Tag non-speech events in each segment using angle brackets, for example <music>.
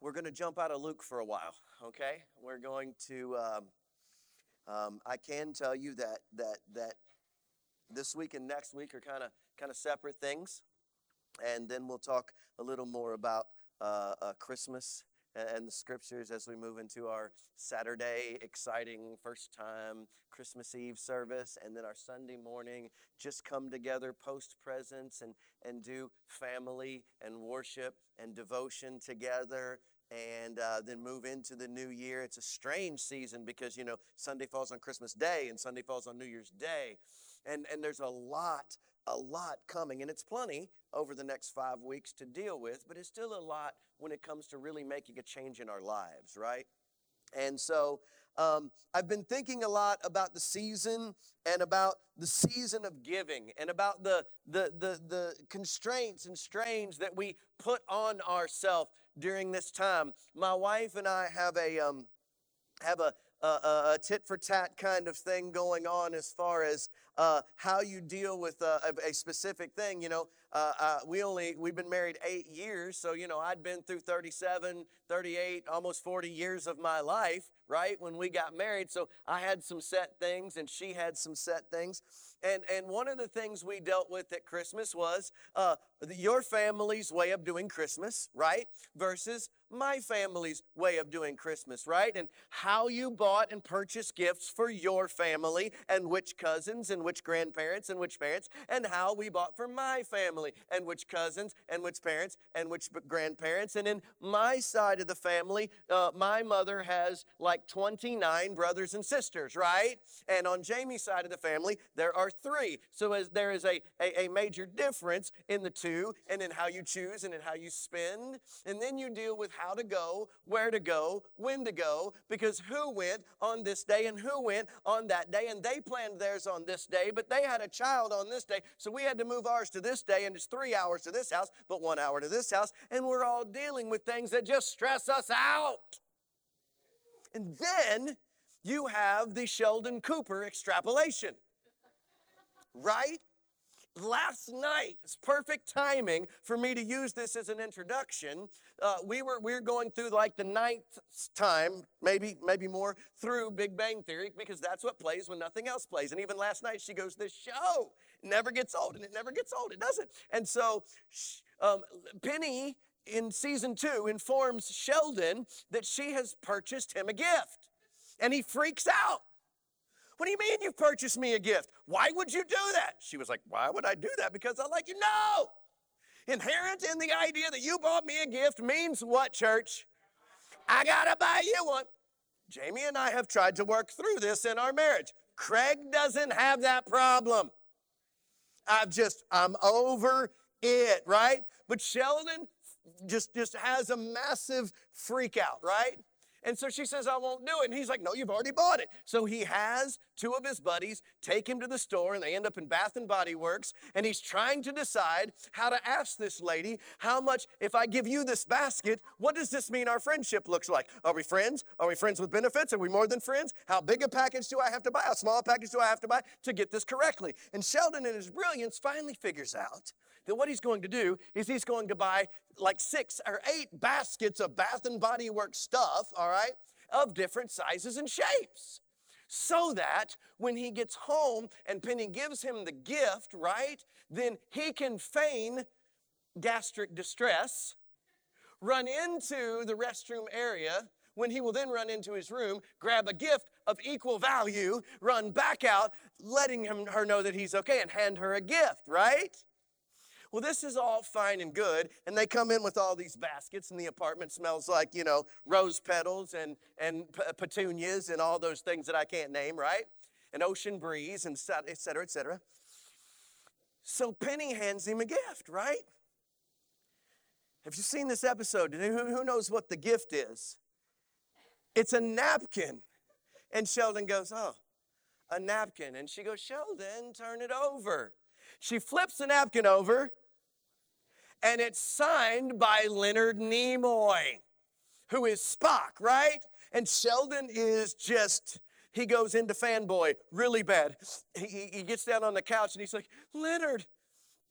we're going to jump out of Luke for a while, okay? We're going to. Um, um, I can tell you that that that this week and next week are kind of kind of separate things, and then we'll talk a little more about uh, uh, Christmas and the scriptures as we move into our Saturday exciting first time Christmas Eve service and then our Sunday morning just come together post presence and and do family and worship and devotion together and uh, then move into the new year. It's a strange season because, you know, Sunday falls on Christmas Day and Sunday falls on New Year's Day. And, and there's a lot, a lot coming. And it's plenty over the next five weeks to deal with, but it's still a lot when it comes to really making a change in our lives, right? And so um, I've been thinking a lot about the season and about the season of giving and about the, the, the, the constraints and strains that we put on ourselves during this time. My wife and I have a, um, have a, a, a, tit for tat kind of thing going on as far as uh, how you deal with a, a specific thing. You know, uh, uh, we only we've been married eight years, so you know I'd been through 37, 38, almost 40 years of my life, right? When we got married, so I had some set things, and she had some set things. And and one of the things we dealt with at Christmas was uh, your family's way of doing Christmas, right? Versus my family's way of doing Christmas, right? And how you bought and purchased gifts for your family, and which cousins and which grandparents and which parents, and how we bought for my family, and which cousins and which parents and which grandparents. And in my side of the family, uh, my mother has like 29 brothers and sisters, right? And on Jamie's side of the family, there are three. So as there is a, a, a major difference in the two, and in how you choose and in how you spend. And then you deal with how to go, where to go, when to go, because who went on this day and who went on that day, and they planned theirs on this day, but they had a child on this day, so we had to move ours to this day, and it's three hours to this house, but one hour to this house, and we're all dealing with things that just stress us out. And then you have the Sheldon Cooper extrapolation, right? last night it's perfect timing for me to use this as an introduction uh, we were we are going through like the ninth time maybe maybe more through big bang theory because that's what plays when nothing else plays and even last night she goes this show never gets old and it never gets old it doesn't and so um, penny in season two informs sheldon that she has purchased him a gift and he freaks out what do you mean you've purchased me a gift? Why would you do that? She was like, Why would I do that? Because I like you. No! Inherent in the idea that you bought me a gift means what, church? I gotta buy you one. Jamie and I have tried to work through this in our marriage. Craig doesn't have that problem. I've just, I'm over it, right? But Sheldon just, just has a massive freak out, right? And so she says, I won't do it. And he's like, No, you've already bought it. So he has two of his buddies take him to the store, and they end up in Bath and Body Works. And he's trying to decide how to ask this lady, How much, if I give you this basket, what does this mean our friendship looks like? Are we friends? Are we friends with benefits? Are we more than friends? How big a package do I have to buy? How small a package do I have to buy to get this correctly? And Sheldon, in his brilliance, finally figures out that what he's going to do is he's going to buy like six or eight baskets of Bath and Body Works stuff, all right, of different sizes and shapes. So that when he gets home and Penny gives him the gift, right, then he can feign gastric distress, run into the restroom area, when he will then run into his room, grab a gift of equal value, run back out, letting him, her know that he's okay, and hand her a gift, right? Well, this is all fine and good. And they come in with all these baskets, and the apartment smells like, you know, rose petals and, and petunias and all those things that I can't name, right? An ocean breeze, and et cetera, et cetera. So Penny hands him a gift, right? Have you seen this episode? Who knows what the gift is? It's a napkin. And Sheldon goes, Oh, a napkin. And she goes, Sheldon, turn it over. She flips the napkin over, and it's signed by Leonard Nimoy, who is Spock, right? And Sheldon is just, he goes into fanboy really bad. He, he gets down on the couch and he's like, Leonard,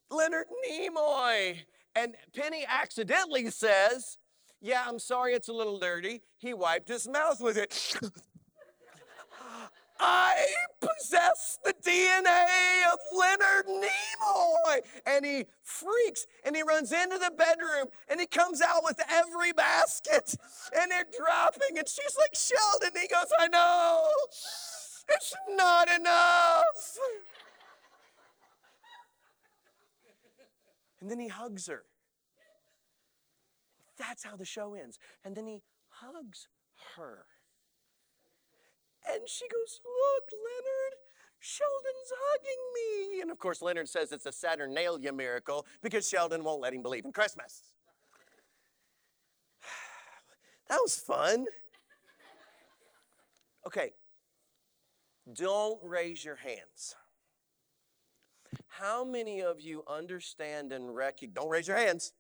Leonard Nimoy. And Penny accidentally says, Yeah, I'm sorry it's a little dirty. He wiped his mouth with it. <laughs> I possess the DNA of Leonard Nimoy. And he freaks and he runs into the bedroom and he comes out with every basket and they're dropping. And she's like, Sheldon. He goes, I know. It's not enough. And then he hugs her. That's how the show ends. And then he hugs her. And she goes, Look, Leonard, Sheldon's hugging me. And of course, Leonard says it's a Saturnalia miracle because Sheldon won't let him believe in Christmas. <sighs> That was fun. Okay, don't raise your hands. How many of you understand and recognize? Don't raise your hands.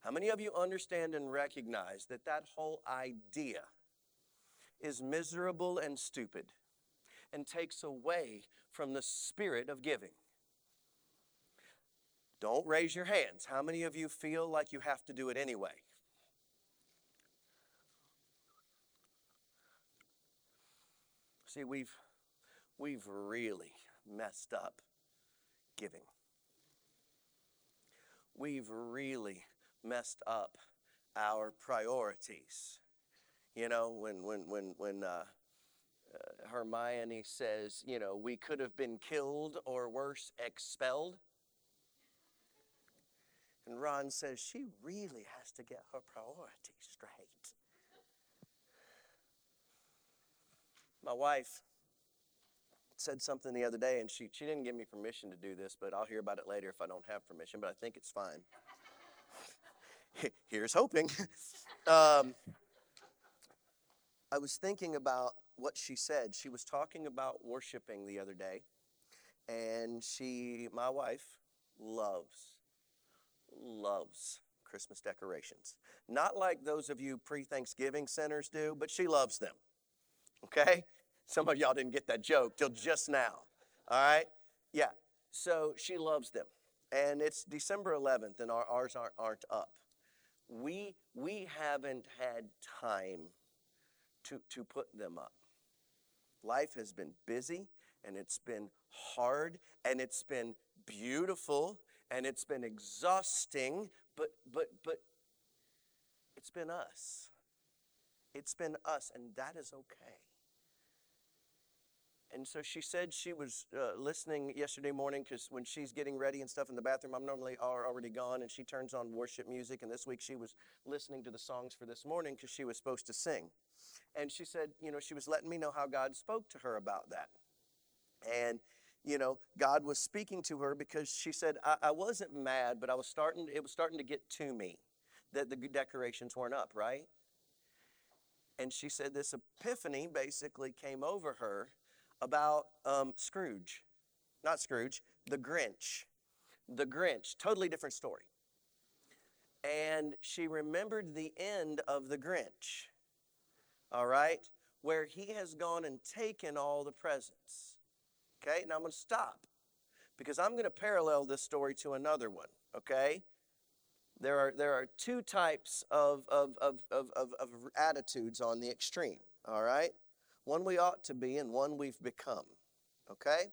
How many of you understand and recognize that that whole idea is miserable and stupid and takes away from the spirit of giving? Don't raise your hands. How many of you feel like you have to do it anyway? See, we've we've really messed up giving. We've really messed up our priorities. You know, when when when when uh, uh, Hermione says, you know, we could have been killed or worse, expelled. And Ron says she really has to get her priorities straight. My wife said something the other day, and she, she didn't give me permission to do this, but I'll hear about it later if I don't have permission, but I think it's fine. <laughs> Here's hoping. <laughs> um, I was thinking about what she said. She was talking about worshiping the other day, and she, my wife, loves, loves Christmas decorations. Not like those of you pre Thanksgiving centers do, but she loves them. Okay? Some of y'all didn't get that joke till just now. All right? Yeah. So she loves them. And it's December 11th, and our, ours aren't, aren't up we, we haven't had time to, to put them up. Life has been busy and it's been hard and it's been beautiful and it's been exhausting, but, but, but it's been us. It's been us, and that is okay. And so she said she was uh, listening yesterday morning because when she's getting ready and stuff in the bathroom, I'm normally already gone, and she turns on worship music. And this week she was listening to the songs for this morning because she was supposed to sing. And she said, you know, she was letting me know how God spoke to her about that. And, you know, God was speaking to her because she said, I, I wasn't mad, but I was starting, it was starting to get to me that the decorations weren't up, right? And she said this epiphany basically came over her about um, Scrooge. Not Scrooge, the Grinch. The Grinch, totally different story. And she remembered the end of the Grinch, all right, where he has gone and taken all the presents. Okay, now I'm going to stop because I'm going to parallel this story to another one, okay? There are, there are two types of, of, of, of, of, of attitudes on the extreme, all right? one we ought to be, and one we've become. Okay?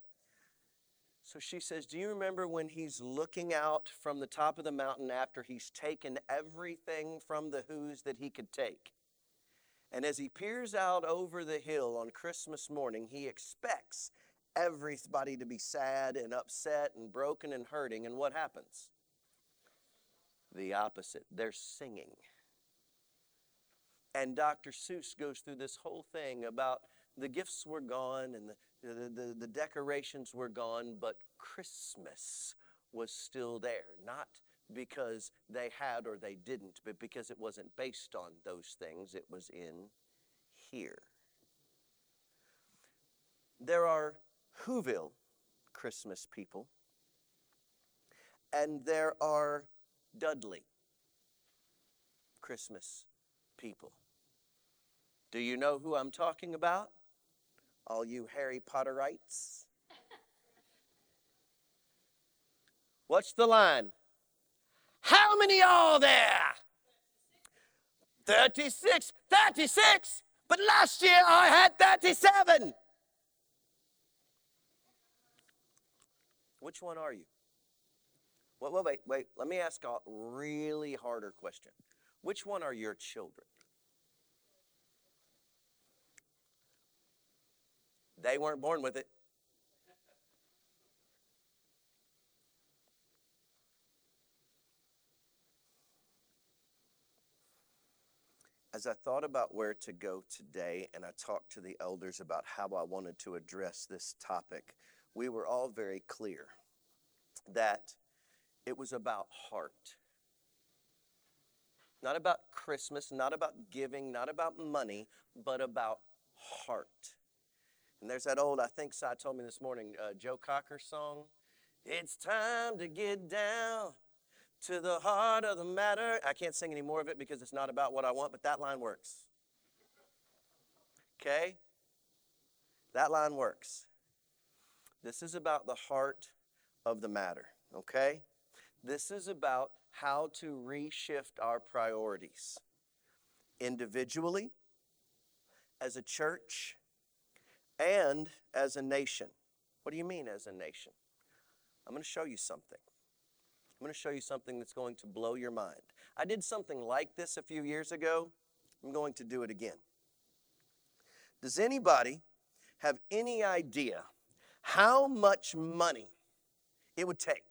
So she says, Do you remember when he's looking out from the top of the mountain after he's taken everything from the Whos that he could take? And as he peers out over the hill on Christmas morning, he expects everybody to be sad and upset and broken and hurting. And what happens? The opposite. They're singing. And Dr. Seuss goes through this whole thing about the gifts were gone and the, the, the, the decorations were gone, but Christmas was still there. Not because they had or they didn't, but because it wasn't based on those things, it was in here. There are Whoville Christmas people, and there are Dudley Christmas people. Do you know who I'm talking about? All you Harry Potterites. <laughs> What's the line? How many are there? 36, 36. But last year I had 37. Which one are you? Wait, wait, wait, wait. Let me ask a really harder question. Which one are your children? They weren't born with it. As I thought about where to go today and I talked to the elders about how I wanted to address this topic, we were all very clear that it was about heart. Not about Christmas, not about giving, not about money, but about heart. And there's that old, I think Si told me this morning, uh, Joe Cocker song. It's time to get down to the heart of the matter. I can't sing any more of it because it's not about what I want, but that line works. Okay? That line works. This is about the heart of the matter, okay? This is about how to reshift our priorities individually, as a church, and as a nation. What do you mean, as a nation? I'm going to show you something. I'm going to show you something that's going to blow your mind. I did something like this a few years ago. I'm going to do it again. Does anybody have any idea how much money it would take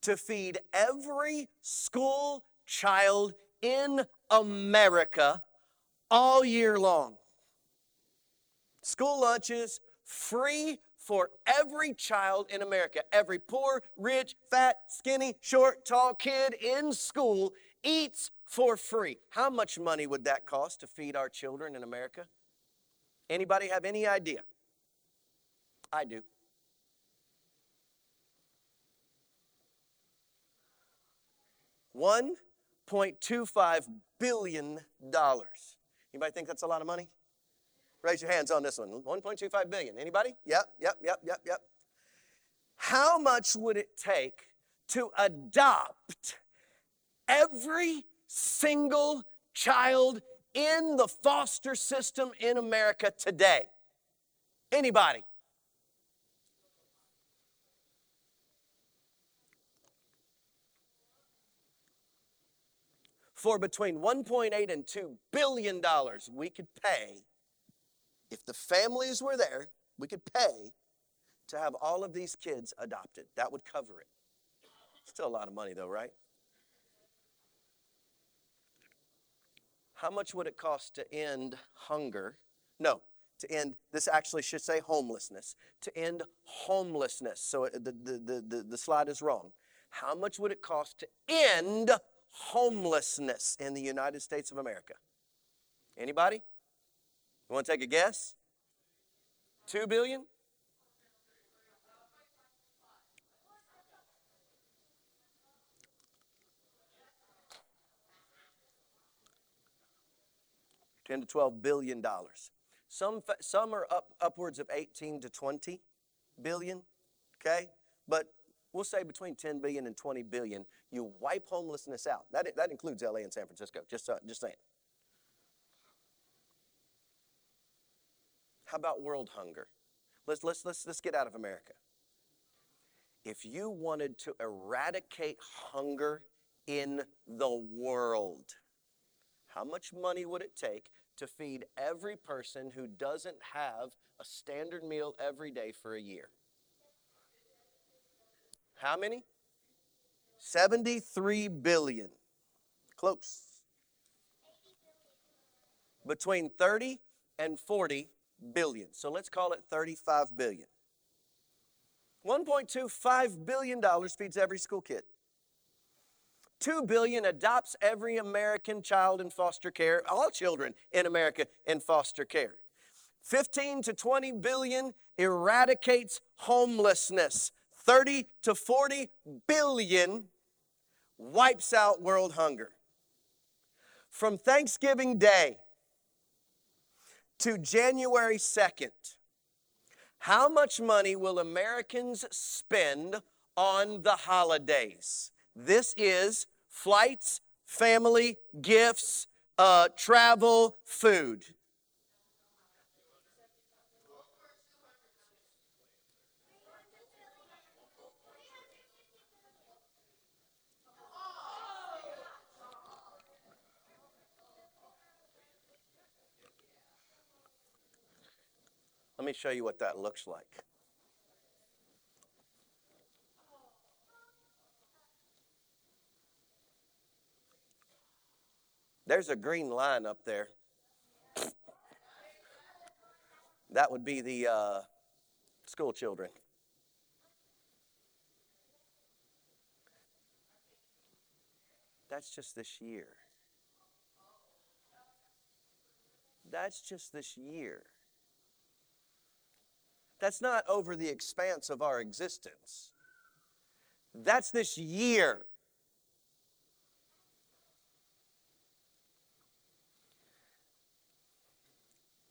to feed every school child in America all year long? School lunches, free for every child in America. Every poor, rich, fat, skinny, short, tall kid in school eats for free. How much money would that cost to feed our children in America? Anybody have any idea? I do. One point two five billion dollars. Anybody think that's a lot of money? Raise your hands on this one. 1.25 billion. Anybody? Yep, yep, yep, yep, yep. How much would it take to adopt every single child in the foster system in America today? Anybody? For between 1.8 and 2 billion dollars we could pay if the families were there, we could pay to have all of these kids adopted. That would cover it. Still a lot of money, though, right? How much would it cost to end hunger? No, to end, this actually should say homelessness, to end homelessness. So the, the, the, the, slide is wrong. How much would it cost to end homelessness in the United States of America? Anybody? You want to take a guess? Two billion? Ten to twelve billion dollars. Some some are up upwards of eighteen to twenty billion. Okay, but we'll say between 10 billion and 20 billion. You wipe homelessness out. That that includes L.A. and San Francisco. Just uh, just saying. How about world hunger? Let's, let's, let's, let's get out of America. If you wanted to eradicate hunger in the world, how much money would it take to feed every person who doesn't have a standard meal every day for a year? How many? 73 billion. Close. Between 30 and 40 billion. So let's call it 35 billion. 1.25 billion dollars feeds every school kid. 2 billion adopts every American child in foster care, all children in America in foster care. 15 to 20 billion eradicates homelessness. 30 to 40 billion wipes out world hunger. From Thanksgiving Day to January 2nd, how much money will Americans spend on the holidays? This is flights, family, gifts, uh, travel, food. Let me show you what that looks like. There's a green line up there. That would be the uh, school children. That's just this year. That's just this year. That's not over the expanse of our existence. That's this year.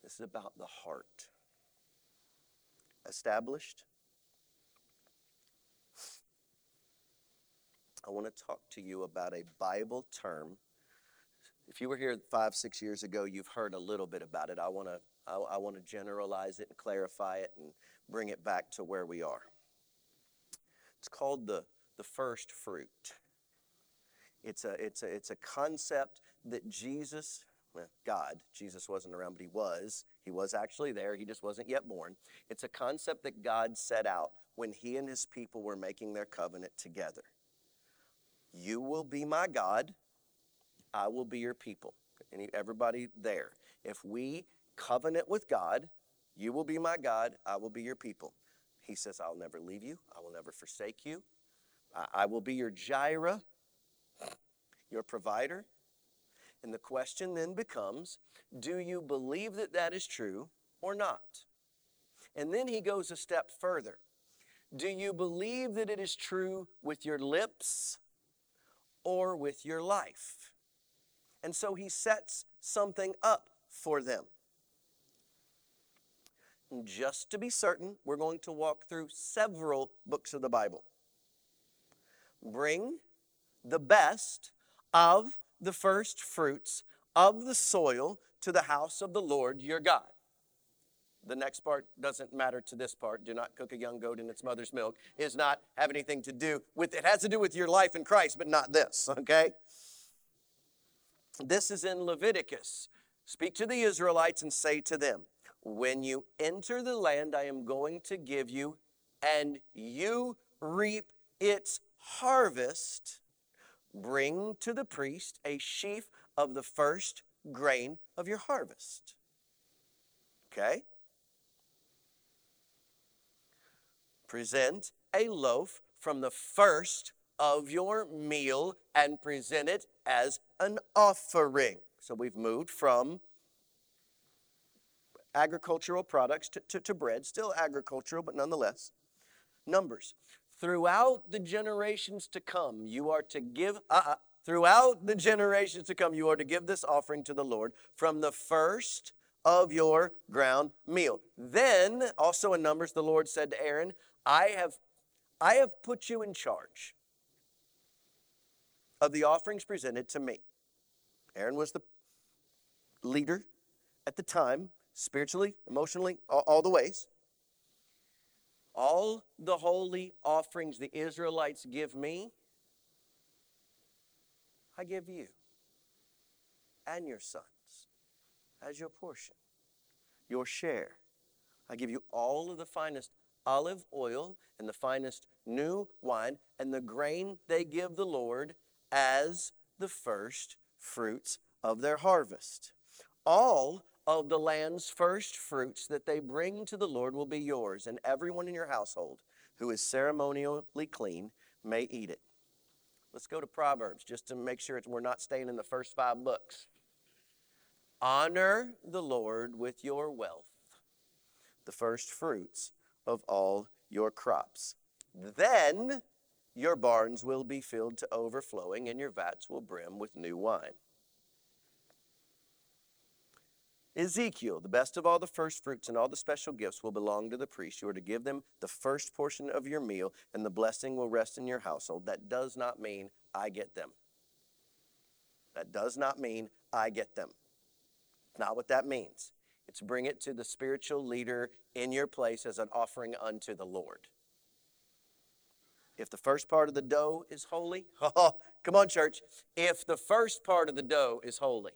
This is about the heart. Established? I want to talk to you about a Bible term. If you were here five, six years ago, you've heard a little bit about it. I want to I, I want to generalize it and clarify it and bring it back to where we are. It's called the, the first fruit. It's a, it's, a, it's a concept that Jesus, well, God, Jesus wasn't around, but he was. He was actually there, he just wasn't yet born. It's a concept that God set out when he and his people were making their covenant together. You will be my God, I will be your people. Any, everybody there. If we covenant with God. You will be my God, I will be your people. He says, I'll never leave you, I will never forsake you. I, will be your Jireh, your provider. And the question then becomes do you believe that that is true or not? And then he goes a step further. Do you believe that it is true with your lips or with your life? And so he sets something up for them. Just to be certain, we're going to walk through several books of the Bible. Bring the best of the first fruits of the soil to the house of the Lord your God. The next part doesn't matter to this part. Do not cook a young goat in its mother's milk. Is not have anything to do with it has to do with your life in Christ, but not this, okay? This is in Leviticus. Speak to the Israelites and say to them, when you enter the land I am going to give you, and you reap its harvest, bring to the priest a sheaf of the first grain of your harvest. Okay? Present a loaf from the first of your meal and present it as an offering. So we've moved from agricultural products to, to, to bread, still agricultural, but nonetheless. Numbers. Throughout the generations to come, you are to give, uh, throughout the generations to come, you are to give this offering to the Lord from the first of your ground meal. Then, also in Numbers, the Lord said to Aaron, I have, I have put you in charge of the offerings presented to me. Aaron was the leader at the time spiritually, emotionally, all, all the ways. All the holy offerings the Israelites give me, I give you and your sons as your portion, your share. I give you all of the finest olive oil and the finest new wine and the grain they give the Lord as the first fruits of their harvest. All of the land's first fruits that they bring to the Lord will be yours, and everyone in your household who is ceremonially clean may eat it. Let's go to Proverbs just to make sure we're not staying in the first five books. Honor the Lord with your wealth, the first fruits of all your crops. Then your barns will be filled to overflowing, and your vats will brim with new wine. Ezekiel, the best of all the first fruits and all the special gifts will belong to the priest. You are to give them the first portion of your meal, and the blessing will rest in your household. That does not mean I get them. That does not mean I get them. Not what that means. It's bring it to the spiritual leader in your place as an offering unto the Lord. If the first part of the dough is holy, <laughs> oh, come on, church. If the first part of the dough is holy,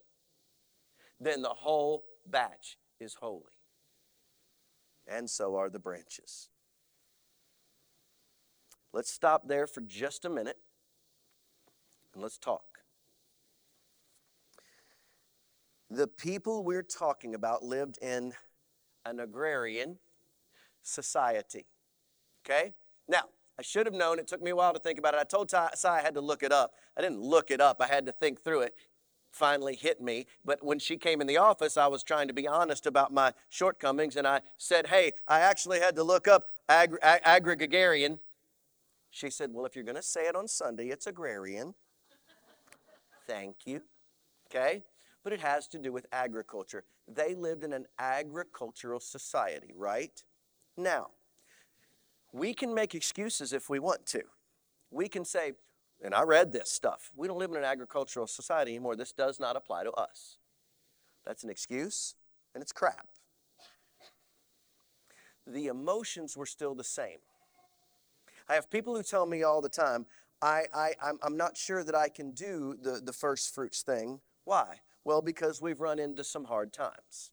then the whole batch is holy. And so are the branches. Let's stop there for just a minute and let's talk. The people we're talking about lived in an agrarian society. Okay? Now, I should have known. It took me a while to think about it. I told Ty I had to look it up. I didn't look it up, I had to think through it. Finally hit me. But when she came in the office, I was trying to be honest about my shortcomings, and I said, Hey, I actually had to look up ag- ag-. She said, Well, if you're going to say it on Sunday, it's agrarian. Thank you. Okay? But it has to do with agriculture. They lived in an agricultural society, right? Now, we can make excuses if we want to. We can say, and I read this stuff, we don't live in an agricultural society anymore. This does not apply to us. That's an excuse, and it's crap. The emotions were still the same. I have people who tell me all the time, I, I, I'm, I'm not sure that I can do the, the first fruits thing. Why? Well, because we've run into some hard times.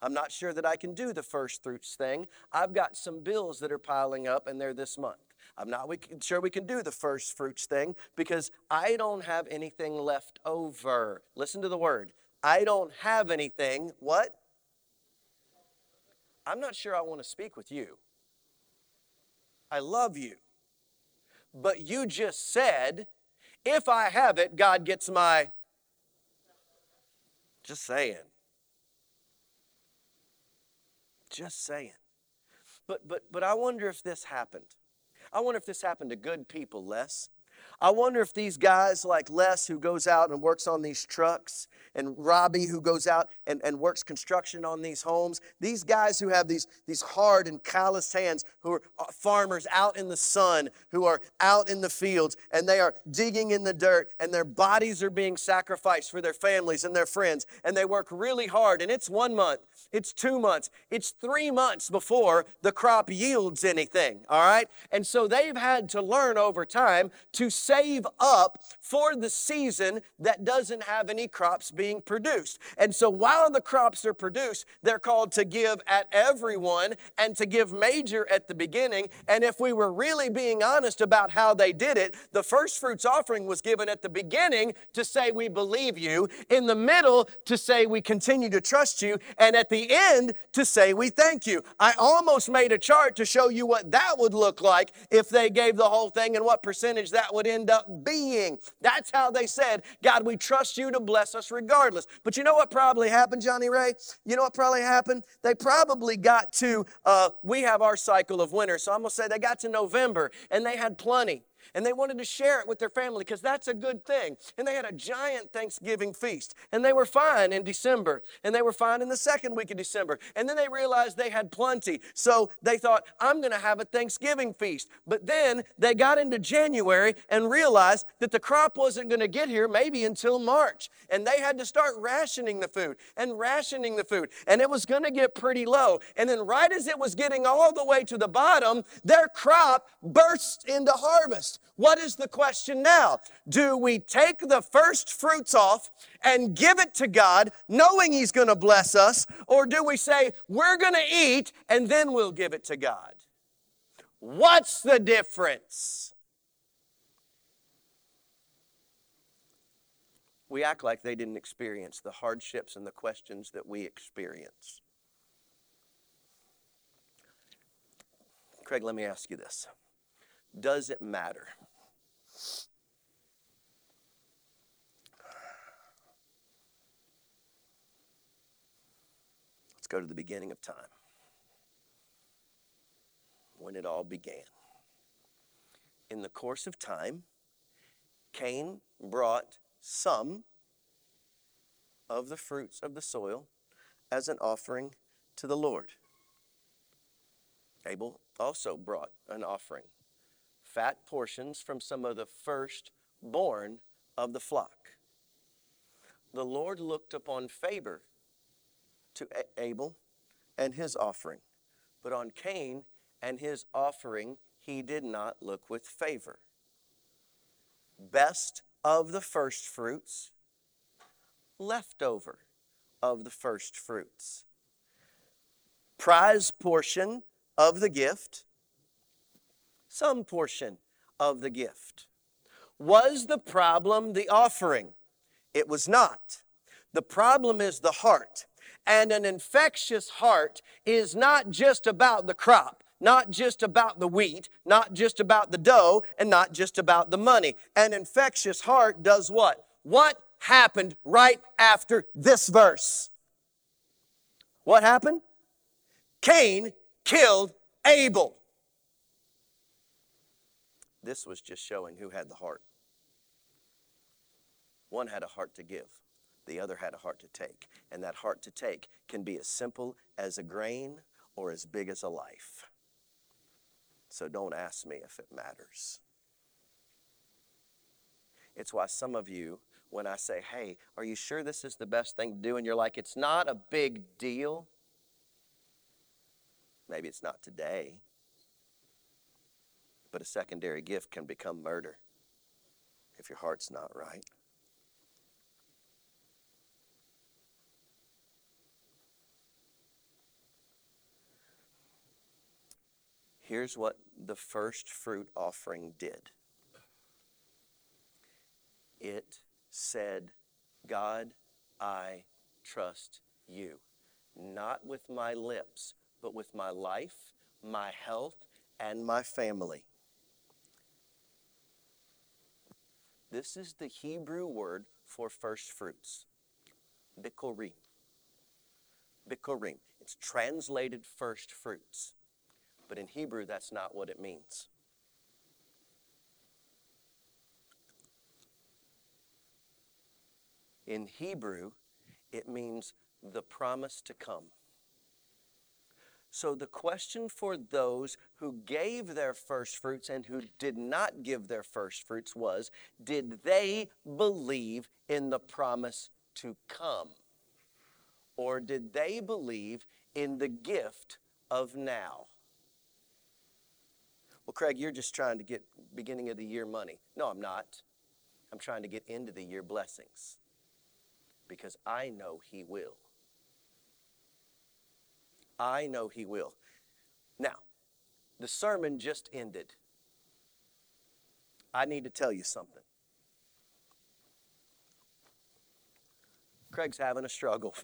I'm not sure that I can do the first fruits thing. I've got some bills that are piling up and they're this month. I'm not sure we can do the first fruits thing because I don't have anything left over. Listen to the word. I don't have anything. What? I'm not sure I want to speak with you. I love you. But you just said, if I have it, God gets my. Just saying. Just saying. But but but I wonder if this happened. I wonder if this happened to good people, Les. I wonder if these guys like Les, who goes out and works on these trucks, and Robbie, who goes out and, and works construction on these homes, these guys who have these, these hard and callous hands, who are uh, farmers out in the sun, who are out in the fields, and they are digging in the dirt, and their bodies are being sacrificed for their families and their friends, and they work really hard, and it's one month, it's two months, it's three months before the crop yields anything, all right? And so they've had to learn over time to up for the season that doesn't have any crops being produced. And so while the crops are produced, they're called to give at everyone and to give major at the beginning. And if we were really being honest about how they did it, the first fruits offering was given at the beginning to say we believe you, in the middle to say we continue to trust you, and at the end to say we thank you. I almost made a chart to show you what that would look like if they gave the whole thing and what percentage that would end up being. That's how they said, God, we trust you to bless us regardless. But you know what probably happened, Johnny Ray? You know what probably happened? They probably got to, uh, we have our cycle of winter, so I'm going to say they got to November and they had plenty and they wanted to share it with their family because that's a good thing. And they had a giant Thanksgiving feast, and they were fine in December, and they were fine in the second week of December. And then they realized they had plenty, so they thought, I'm going to have a Thanksgiving feast. But then they got into January and realized that the crop wasn't going to get here maybe until March, and they had to start rationing the food and rationing the food, and it was going to get pretty low. And then, right as it was getting all the way to the bottom, their crop burst into harvest. What is the question now? Do we take the first fruits off and give it to God, knowing He's going to bless us, or do we say, we're going to eat and then we'll give it to God? What's the difference? We act like they didn't experience the hardships and the questions that we experience. Craig, let me ask you this Does it matter? Let's go to the beginning of time when it all began. In the course of time, Cain brought some of the fruits of the soil as an offering to the Lord. Abel also brought an offering fat portions from some of the firstborn of the flock. the Lord looked upon favor to Abel and his offering, but on Cain and his offering he did not look with favor. Best of the first fruits, leftover of the first fruits. Prize portion of the gift, some portion of the gift. Was the problem the offering? It was not. The problem is the heart. And an infectious heart is not just about the crop, not just about the wheat, not just about the dough, and not just about the money. An infectious heart does what? What happened right after this verse? What happened? Cain killed Abel. This was just showing who had the heart. One had a heart to give, the other had a heart to take. And that heart to take can be as simple as a grain or as big as a life. So don't ask me if it matters. It's why some of you, when I say, hey, are you sure this is the best thing to do? And you're like, it's not a big deal. Maybe it's not today. But a secondary gift can become murder if your heart's not right. Here's what the first fruit offering did it said, God, I trust you. Not with my lips, but with my life, my health, and my family. This is the Hebrew word for first fruits. Bikurim. Bikurim. It's translated first fruits. But in Hebrew, that's not what it means. In Hebrew, it means the promise to come. So the question for those who gave their first fruits and who did not give their first fruits was did they believe in the promise to come? Or did they believe in the gift of now? Well, Craig, you're just trying to get beginning of the year money. No, I'm not. I'm trying to get into the year blessings because I know He will. I know He will. Now, the sermon just ended. I need to tell you something. Craig's having a struggle.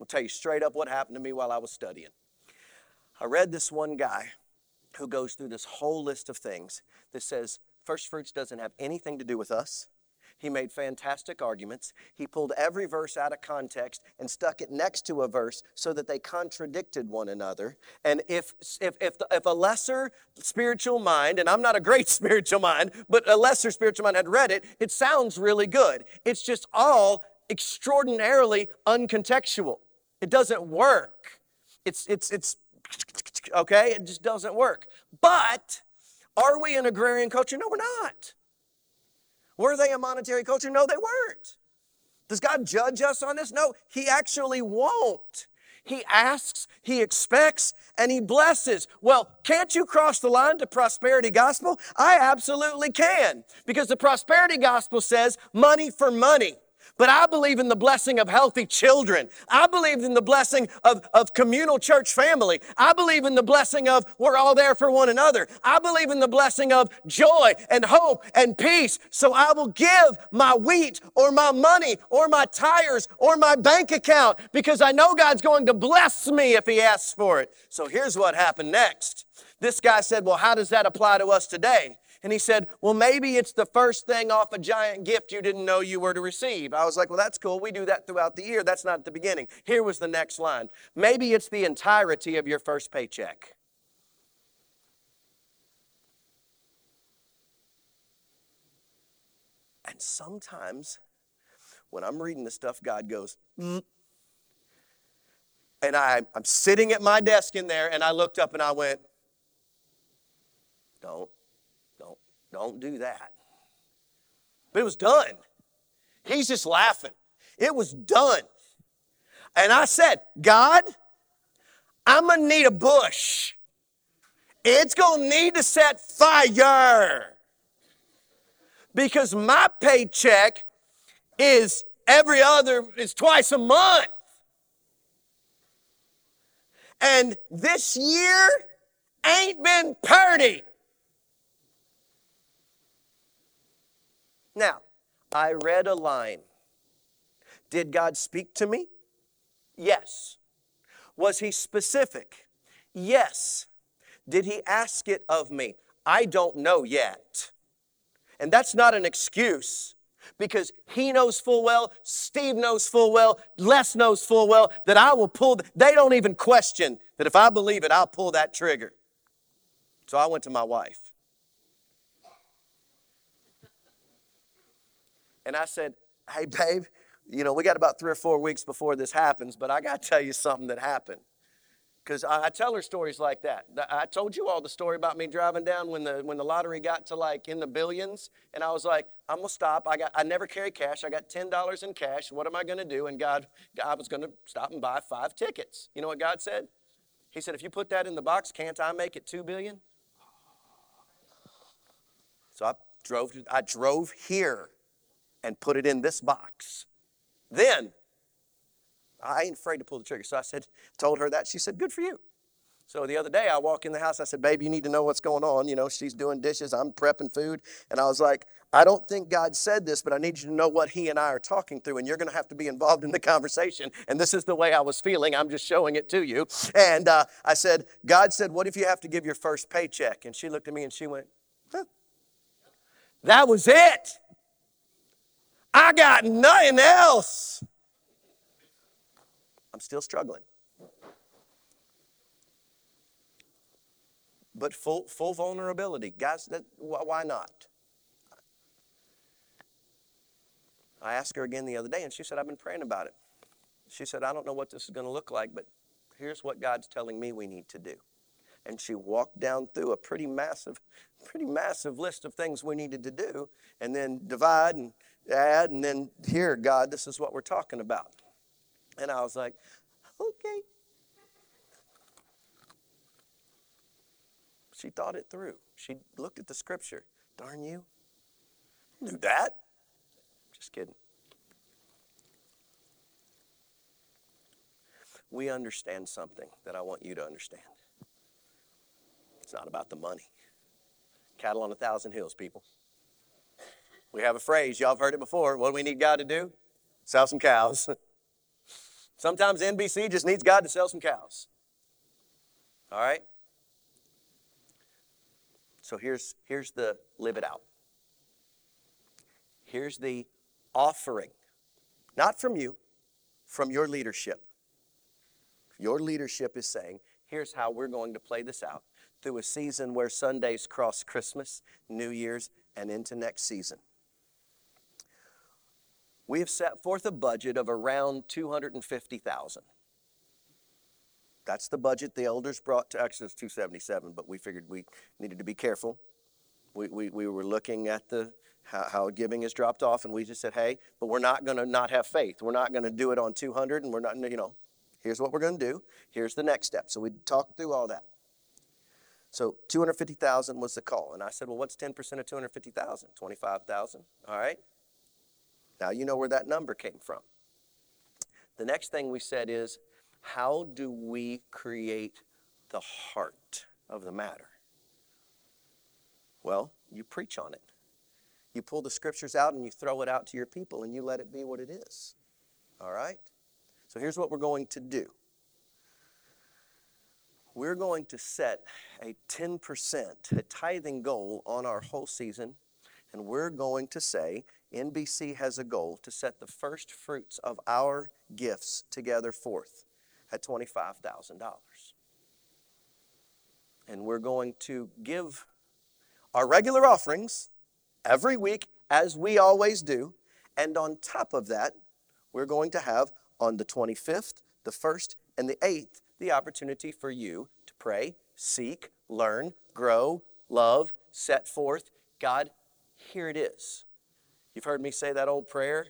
I'll tell you straight up what happened to me while I was studying. I read this one guy who goes through this whole list of things that says first fruits doesn't have anything to do with us. He made fantastic arguments. He pulled every verse out of context and stuck it next to a verse so that they contradicted one another. And if, if, if, the, if a lesser spiritual mind, and I'm not a great <laughs> spiritual mind, but a lesser spiritual mind had read it, it sounds really good. It's just all extraordinarily uncontextual. It doesn't work. It's, it's, it's okay? It just doesn't work. But are we an agrarian culture? No, we're not. Were they a monetary culture? No, they weren't. Does God judge us on this? No, He actually won't. He asks, He expects, and He blesses. Well, can't you cross the line to prosperity gospel? I absolutely can, because the prosperity gospel says money for money. But I believe in the blessing of healthy children. I believe in the blessing of, of communal church family. I believe in the blessing of we're all there for one another. I believe in the blessing of joy and hope and peace. So I will give my wheat or my money or my tires or my bank account because I know God's going to bless me if He asks for it. So here's what happened next. This guy said, Well, how does that apply to us today? And he said, Well, maybe it's the first thing off a giant gift you didn't know you were to receive. I was like, Well, that's cool. We do that throughout the year. That's not the beginning. Here was the next line. Maybe it's the entirety of your first paycheck. And sometimes when I'm reading this stuff, God goes, mm. and I, I'm sitting at my desk in there, and I looked up and I went, Don't don't do that. But it was done. He's just laughing. It was done. And I said, God, I'm going to need a bush. It's going to need to set fire. Because my paycheck is every other, is twice a month. And this year ain't been purty. Now, I read a line. Did God speak to me? Yes. Was he specific? Yes. Did he ask it of me? I don't know yet. And that's not an excuse because he knows full well, Steve knows full well, Les knows full well that I will pull, they don't even question that if I believe it, I'll pull that trigger. So I went to my wife. And I said, Hey, babe, you know, we got about three or four weeks before this happens, but I got to tell you something that happened. Because I, I, tell her stories like that. I told you all the story about me driving down when the, when the lottery got to like in the billions, and I was like, I'm going to stop. I, got, I never carry cash. I got $10 in cash. What am I going to do? And God, God was going to stop and buy five tickets. You know what God said? He said, if you put that in the box, can't I make it 2 billion? So I drove, I drove here and put it in this box. Then, I ain't afraid to pull the trigger. So I said, <laughs> told her that. She said, good for you. So the other day I walk in the house, I said, babe, you need to know what's going on. You know, she's doing dishes, I'm prepping food. And I was like, I don't think God said this, but I need you to know what he and I are talking through, and you're going to have to be involved in the conversation. And this is the way I was feeling. I'm just showing it to you. And uh, I said, God said, what if you have to give your first paycheck? And she looked at me and she went, huh. That was it. I got nothing else. I'm still struggling. But full, full vulnerability. Guys, that, why not? I asked her again the other day, and she said, I've been praying about it. She said, I don't know what this is going to look like, but here's what God's telling me we need to do. And she walked down through a pretty massive, pretty massive list of things we needed to do, and then divide and add, and then here, God, this is what we're talking about. And I was like, okay. She thought it through. She looked at the scripture. Darn you. Do that. Just kidding. We understand something that I want you to understand. It's not about the money. Cattle on a thousand hills, people. We have a phrase, y'all have heard it before. What do we need God to do? Sell some cows. <laughs> Sometimes NBC just needs God to sell some cows. All right? So here's, here's the live it out. Here's the offering, not from you, from your leadership. Your leadership is saying, here's how we're going to play this out through a season where Sundays cross Christmas, New Year's, and into next season we have set forth a budget of around 250,000. That's the budget the elders brought to, Exodus 277, but we figured we needed to be careful. We, we, we were looking at the how, how giving has dropped off, and we just said, hey, but we're not going to not have faith. We're not going to do it on 200, and we're not, you know, here's what we're going to do. Here's the next step. So we talked through all that. So 250,000 was the call, and I said, well, what's 10% of 250,000? 25,000. All right. Now you know where that number came from. The next thing we said is, how do we create the heart of the matter? Well, you preach on it. You pull the scriptures out and you throw it out to your people and you let it be what it is. All right? So here's what we're going to do we're going to set a 10%, a tithing goal on our whole season, and we're going to say, NBC has a goal to set the first fruits of our gifts together forth at $25,000. And we're going to give our regular offerings every week, as we always do. And on top of that, we're going to have on the 25th, the 1st, and the 8th the opportunity for you to pray, seek, learn, grow, love, set forth. God, here it is. You've heard me say that old prayer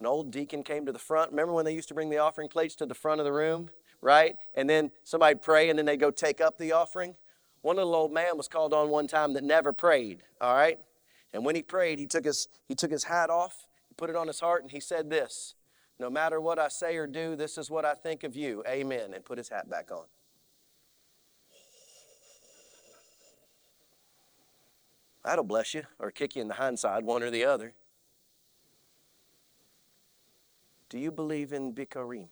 An old deacon came to the front. Remember when they used to bring the offering plates to the front of the room, right? And then somebody pray and then they go take up the offering. One little old man was called on one time that never prayed, all right? And when he prayed, he took his, he took his hat off, he put it on his heart, and he said this No matter what I say or do, this is what I think of you. Amen. And put his hat back on. That'll bless you or kick you in the hindside, one or the other. Do you believe in Bikurim?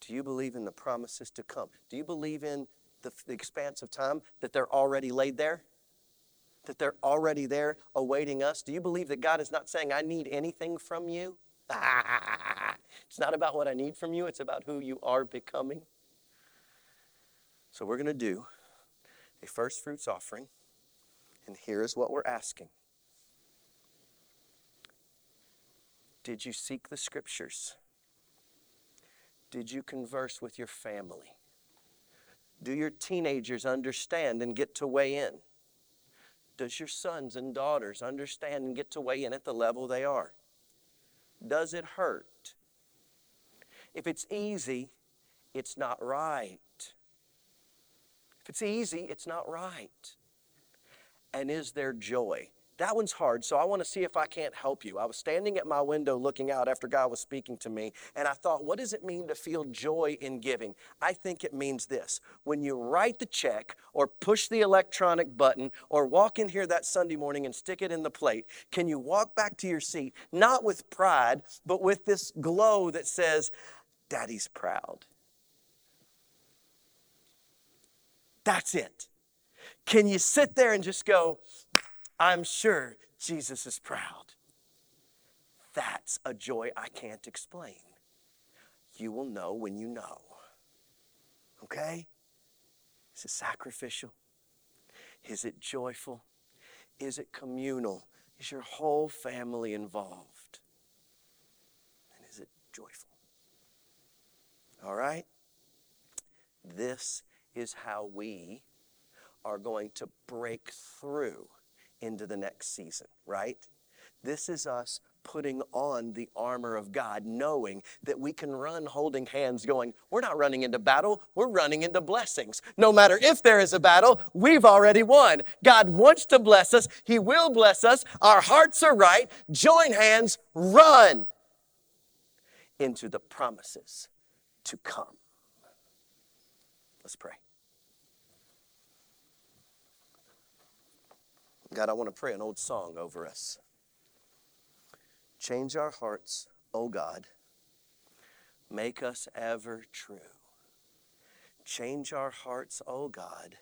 Do you believe in the promises to come? Do you believe in the, the expanse of time that they're already laid there? That they're already there awaiting us? Do you believe that God is not saying, I need anything from you? <laughs> it's not about what I need from you, it's about who you are becoming. So we're going to do a first fruits offering. And here is what we're asking Did you seek the scriptures? Did you converse with your family? Do your teenagers understand and get to weigh in? Does your sons and daughters understand and get to weigh in at the level they are? Does it hurt? If it's easy, it's not right. If it's easy, it's not right and is there joy? That one's hard, so I want to see if I can't help you. I was standing at my window looking out after God was speaking to me, and I thought, what does it mean to feel joy in giving? I think it means this when you write the check, or push the electronic button, or walk in here that Sunday morning and stick it in the plate, can you walk back to your seat, not with pride, but with this glow that says, Daddy's proud? That's it. Can you sit there and just go, I'm sure Jesus is proud? That's a joy I can't explain. You will know when you know. Okay? Is it sacrificial? Is it joyful? Is it communal? Is your whole family involved? And is it joyful? All right? This is how we are going to break through into the next season, right? This is us putting on the armor of God, knowing that we can run holding hands, going, We're not running into battle, we're running into blessings. No matter if there is a battle, we've already won. God wants to bless us, He will bless us. Our hearts are right. Join hands, run into the promises to come. Let's pray. God, I want to pray an old song over us. Change our hearts, O God. Make us ever true. Change our hearts, O God.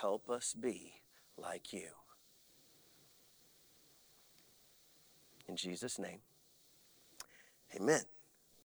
Help us be like you. In Jesus' name, amen.